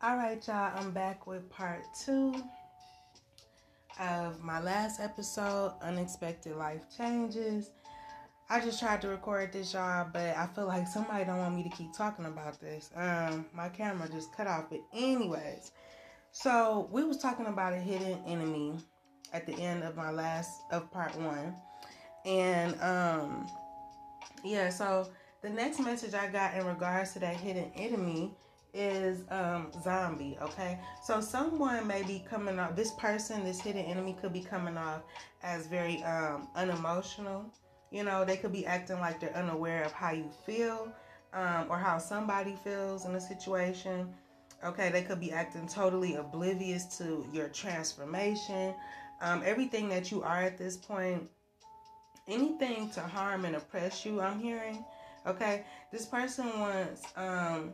All right, y'all, I'm back with part two of my last episode, Unexpected Life Changes. I just tried to record this, y'all, but I feel like somebody don't want me to keep talking about this. Um, my camera just cut off. But anyways, so we was talking about a hidden enemy at the end of my last of part one. And um yeah, so the next message I got in regards to that hidden enemy is um zombie okay? So someone may be coming off this person this hidden enemy could be coming off as very um unemotional. You know they could be acting like they're unaware of how you feel um, or how somebody feels in a situation. Okay they could be acting totally oblivious to your transformation. Um, everything that you are at this point anything to harm and oppress you i'm hearing okay? This person wants um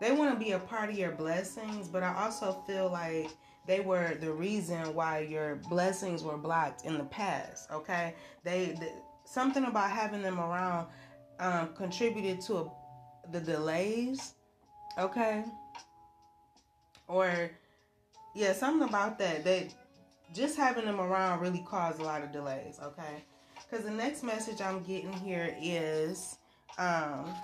they want to be a part of your blessings, but I also feel like they were the reason why your blessings were blocked in the past. Okay, they the, something about having them around um, contributed to a, the delays. Okay, or yeah, something about that. They just having them around really caused a lot of delays. Okay, because the next message I'm getting here is. Um,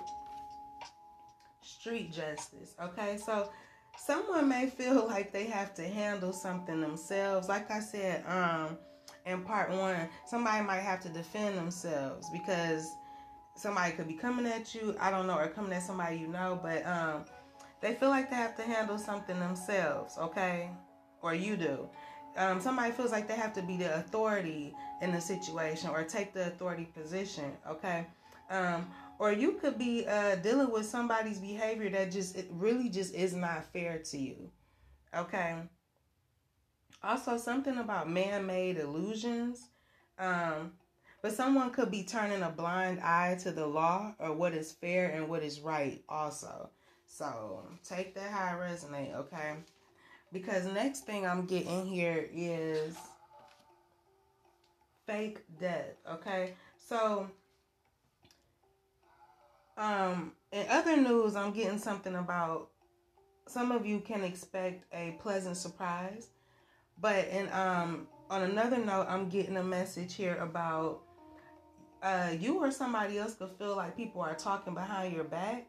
street justice. Okay, so someone may feel like they have to handle something themselves. Like I said, um, in part one, somebody might have to defend themselves because somebody could be coming at you, I don't know, or coming at somebody you know, but um, they feel like they have to handle something themselves, okay? Or you do. Um, somebody feels like they have to be the authority in the situation or take the authority position, okay? Um, or you could be uh, dealing with somebody's behavior that just it really just is not fair to you. Okay? Also something about man-made illusions. Um, but someone could be turning a blind eye to the law or what is fair and what is right also. So take that how it resonate okay? Because next thing i'm getting here is fake death okay? So um, in other news, I'm getting something about some of you can expect a pleasant surprise. But in um on another note, I'm getting a message here about uh you or somebody else could feel like people are talking behind your back.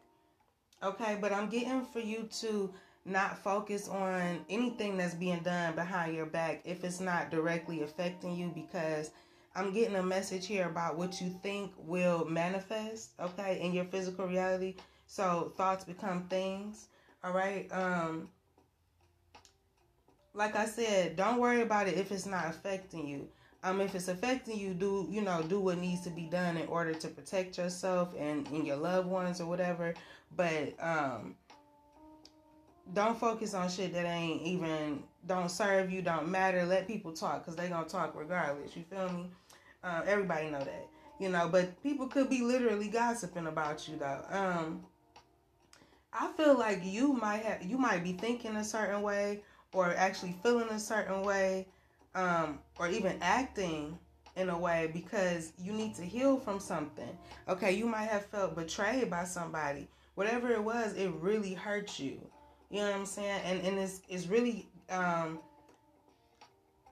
Okay, but I'm getting for you to not focus on anything that's being done behind your back if it's not directly affecting you because I'm getting a message here about what you think will manifest, okay, in your physical reality. So thoughts become things, all right? Um like I said, don't worry about it if it's not affecting you. Um if it's affecting you, do you know, do what needs to be done in order to protect yourself and, and your loved ones or whatever. But um don't focus on shit that ain't even don't serve you, don't matter. Let people talk because they gonna talk regardless. You feel me? Um, everybody know that, you know. But people could be literally gossiping about you though. Um, I feel like you might have you might be thinking a certain way or actually feeling a certain way, um, or even acting in a way because you need to heal from something. Okay, you might have felt betrayed by somebody. Whatever it was, it really hurt you. You know what I'm saying? And and it's it's really um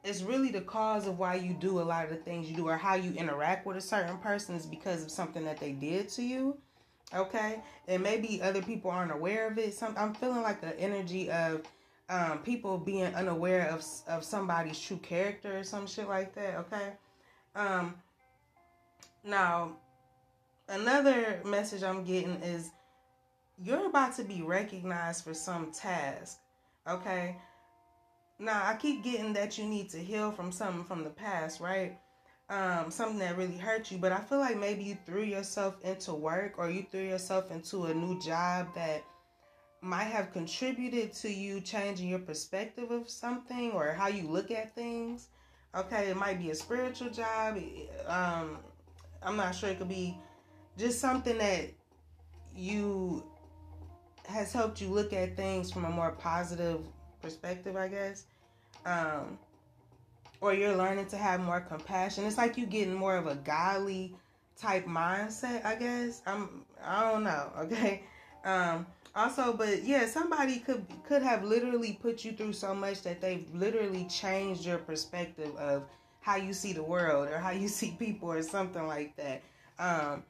it's really the cause of why you do a lot of the things you do or how you interact with a certain person is because of something that they did to you. Okay? And maybe other people aren't aware of it. Some I'm feeling like an energy of um, people being unaware of of somebody's true character or some shit like that, okay? Um now another message I'm getting is you're about to be recognized for some task. Okay? Now, I keep getting that you need to heal from something from the past, right? Um, something that really hurt you, but I feel like maybe you threw yourself into work or you threw yourself into a new job that might have contributed to you changing your perspective of something or how you look at things. Okay, it might be a spiritual job. Um, I'm not sure. It could be just something that you has helped you look at things from a more positive perspective, I guess. Um, or you're learning to have more compassion. It's like you getting more of a godly type mindset, I guess. I'm I don't know, okay? Um, Also, but yeah, somebody could could have literally put you through so much that they've literally changed your perspective of how you see the world or how you see people or something like that. Um,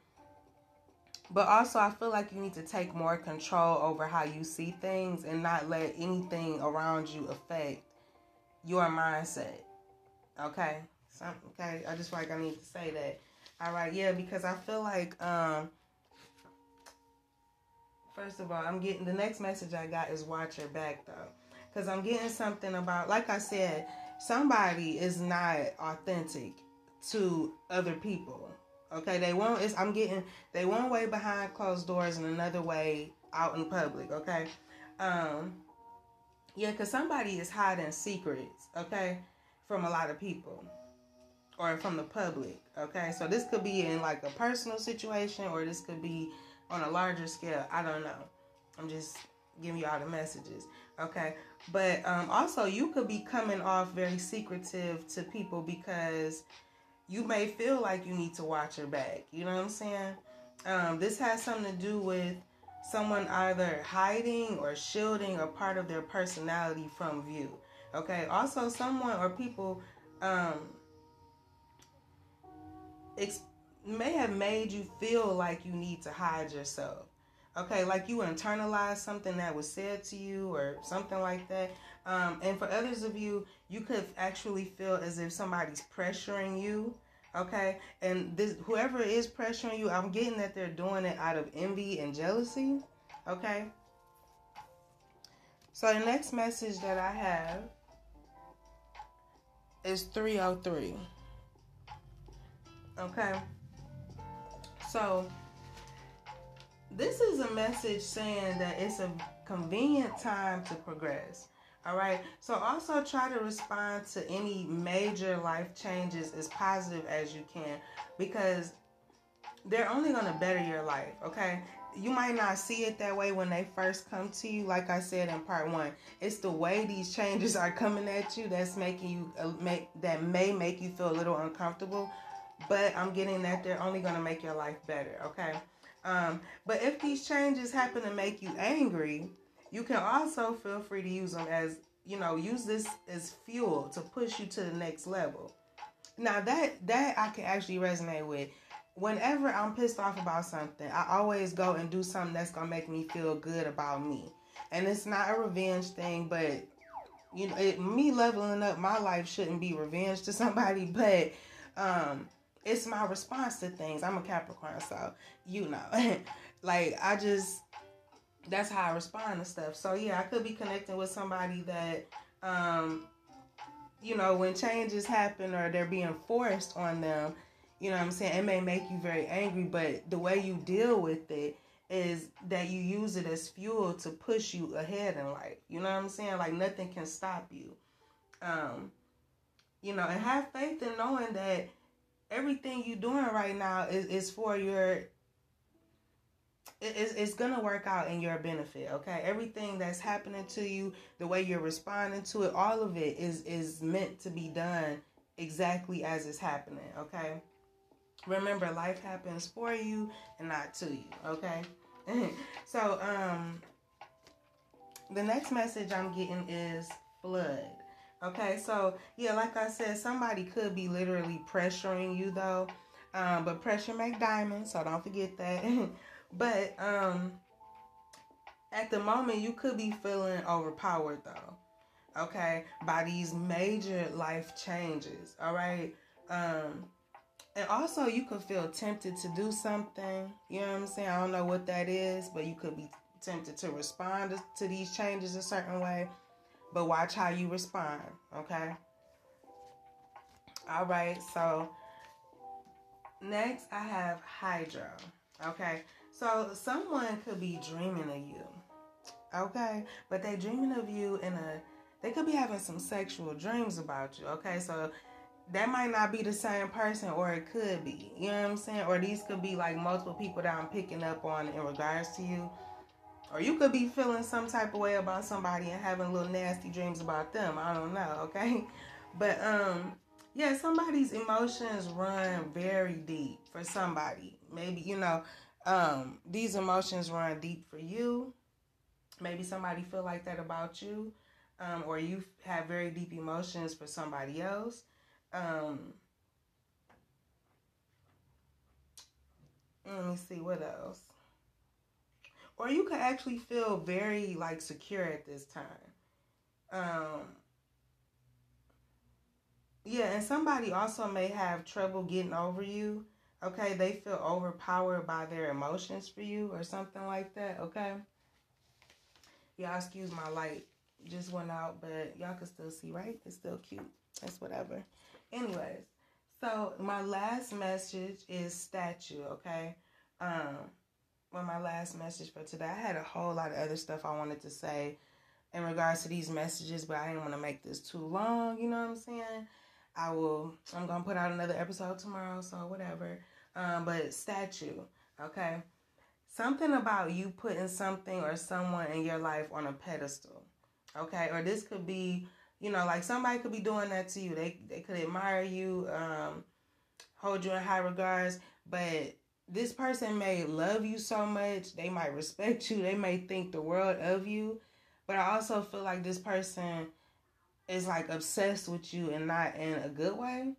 but also, I feel like you need to take more control over how you see things and not let anything around you affect your mindset. Okay? Some, okay, I just feel like I need to say that. All right, yeah, because I feel like, um, first of all, I'm getting the next message I got is watch your back though. Because I'm getting something about, like I said, somebody is not authentic to other people. Okay, they won't. It's, I'm getting they one way behind closed doors and another way out in public. Okay, um, yeah, because somebody is hiding secrets. Okay, from a lot of people or from the public. Okay, so this could be in like a personal situation or this could be on a larger scale. I don't know. I'm just giving you all the messages. Okay, but um, also you could be coming off very secretive to people because you may feel like you need to watch your back. You know what I'm saying? Um, this has something to do with someone either hiding or shielding a part of their personality from view. Okay. Also, someone or people um, ex- may have made you feel like you need to hide yourself. Okay, like you internalized something that was said to you or something like that. Um, and for others of you, you could actually feel as if somebody's pressuring you. Okay, and this whoever is pressuring you, I'm getting that they're doing it out of envy and jealousy. Okay. So the next message that I have is 303. Okay. So this is a message saying that it's a convenient time to progress. All right. So also try to respond to any major life changes as positive as you can because they're only going to better your life. Okay. You might not see it that way when they first come to you. Like I said in part one, it's the way these changes are coming at you that's making you uh, make that may make you feel a little uncomfortable. But I'm getting that they're only going to make your life better. Okay. Um, but if these changes happen to make you angry, you can also feel free to use them as, you know, use this as fuel to push you to the next level. Now that that I can actually resonate with. Whenever I'm pissed off about something, I always go and do something that's gonna make me feel good about me. And it's not a revenge thing, but you know, it, me leveling up my life shouldn't be revenge to somebody, but um, it's my response to things. I'm a Capricorn, so you know, like I just that's how I respond to stuff. So yeah, I could be connecting with somebody that um you know, when changes happen or they're being forced on them, you know what I'm saying? It may make you very angry, but the way you deal with it is that you use it as fuel to push you ahead in life. You know what I'm saying? Like nothing can stop you. Um you know, and have faith in knowing that everything you're doing right now is, is for your it's, it's gonna work out in your benefit okay? Everything that's happening to you the way you're responding to it all of it is is meant to be done exactly as it's happening okay? Remember life happens for you and not to you okay? So um the next message i'm getting is flood okay? So yeah like i said somebody could be literally pressuring you though. Um but pressure make diamonds so don't forget that But um at the moment you could be feeling overpowered though. Okay? By these major life changes. All right? Um and also you could feel tempted to do something. You know what I'm saying? I don't know what that is, but you could be tempted to respond to these changes a certain way. But watch how you respond, okay? All right, so next I have Hydro. Okay, so someone could be dreaming of you. Okay? But they dreaming of you in a they could be having some sexual dreams about you. Okay? So that might not be the same person or it could be. You know what I'm saying? Or these could be like multiple people that I'm picking up on in regards to you. Or you could be feeling some type of way about somebody and having little nasty dreams about them. I don't know, okay? But um yeah, somebody's emotions run very deep for somebody. Maybe, you know, um, these emotions run deep for you. maybe somebody feel like that about you um, or you have very deep emotions for somebody else. Um, let me see what else? Or you could actually feel very like secure at this time. Um, yeah and somebody also may have trouble getting over you okay they feel overpowered by their emotions for you or something like that okay? Y'all excuse my light just went out but y'all can still see right? It's still cute. It's whatever. Anyways so my last message is statue okay? Um well my last message for today i had a whole lot of other stuff i wanted to say in regards to these messages but i didn't want to make this too long you know what i'm saying I will. I'm gonna put out another episode tomorrow, so whatever. Um, but statue, okay. Something about you putting something or someone in your life on a pedestal, okay. Or this could be, you know, like somebody could be doing that to you. They they could admire you, um, hold you in high regards, but this person may love you so much. They might respect you. They may think the world of you. But I also feel like this person is like obsessed with you and not in a good way.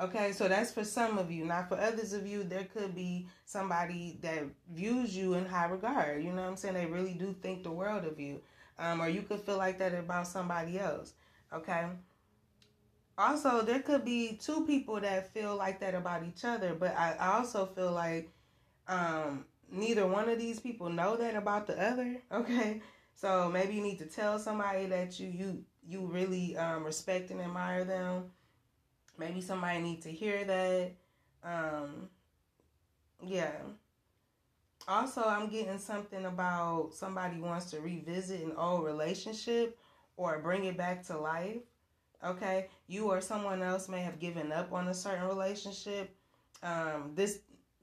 Okay, so that's for some of you. Not for others of you, there could be somebody that views you in high regard. You know what I'm saying? They really do think the world of you. Um, or you could feel like that about somebody else. Okay. Also, there could be two people that feel like that about each other, but I, I also feel like um, neither one of these people know that about the other. Okay. So maybe you need to tell somebody that you you you really um, respect and admire them. Maybe somebody need to hear that. Um, yeah. Also, I'm getting something about somebody wants to revisit an old relationship or bring it back to life. Okay, you or someone else may have given up on a certain relationship. Um, this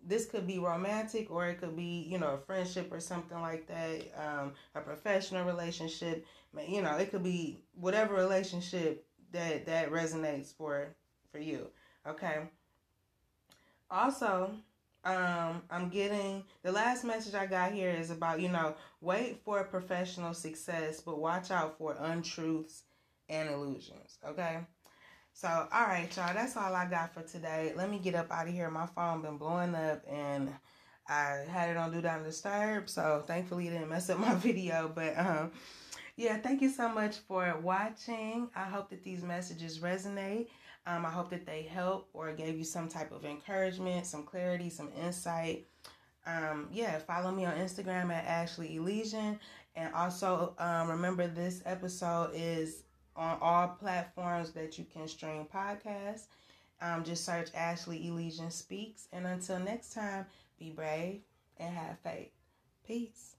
this could be romantic or it could be you know a friendship or something like that um, a professional relationship. You know it could be whatever relationship that that resonates for for you okay? Also um i'm getting the last message i got here is about you know wait for professional success but watch out for untruths and illusions okay so, all right, y'all, that's all I got for today. Let me get up out of here. My phone been blowing up and I had it on Do Not Disturb, so thankfully it didn't mess up my video. But um, yeah, thank you so much for watching. I hope that these messages resonate. Um, I hope that they help or gave you some type of encouragement, some clarity, some insight. Um, yeah, follow me on Instagram at Ashley Elysian. And also um, remember this episode is on all platforms that you can stream podcasts. Um, just search Ashley Elysian Speaks. And until next time, be brave and have faith. Peace.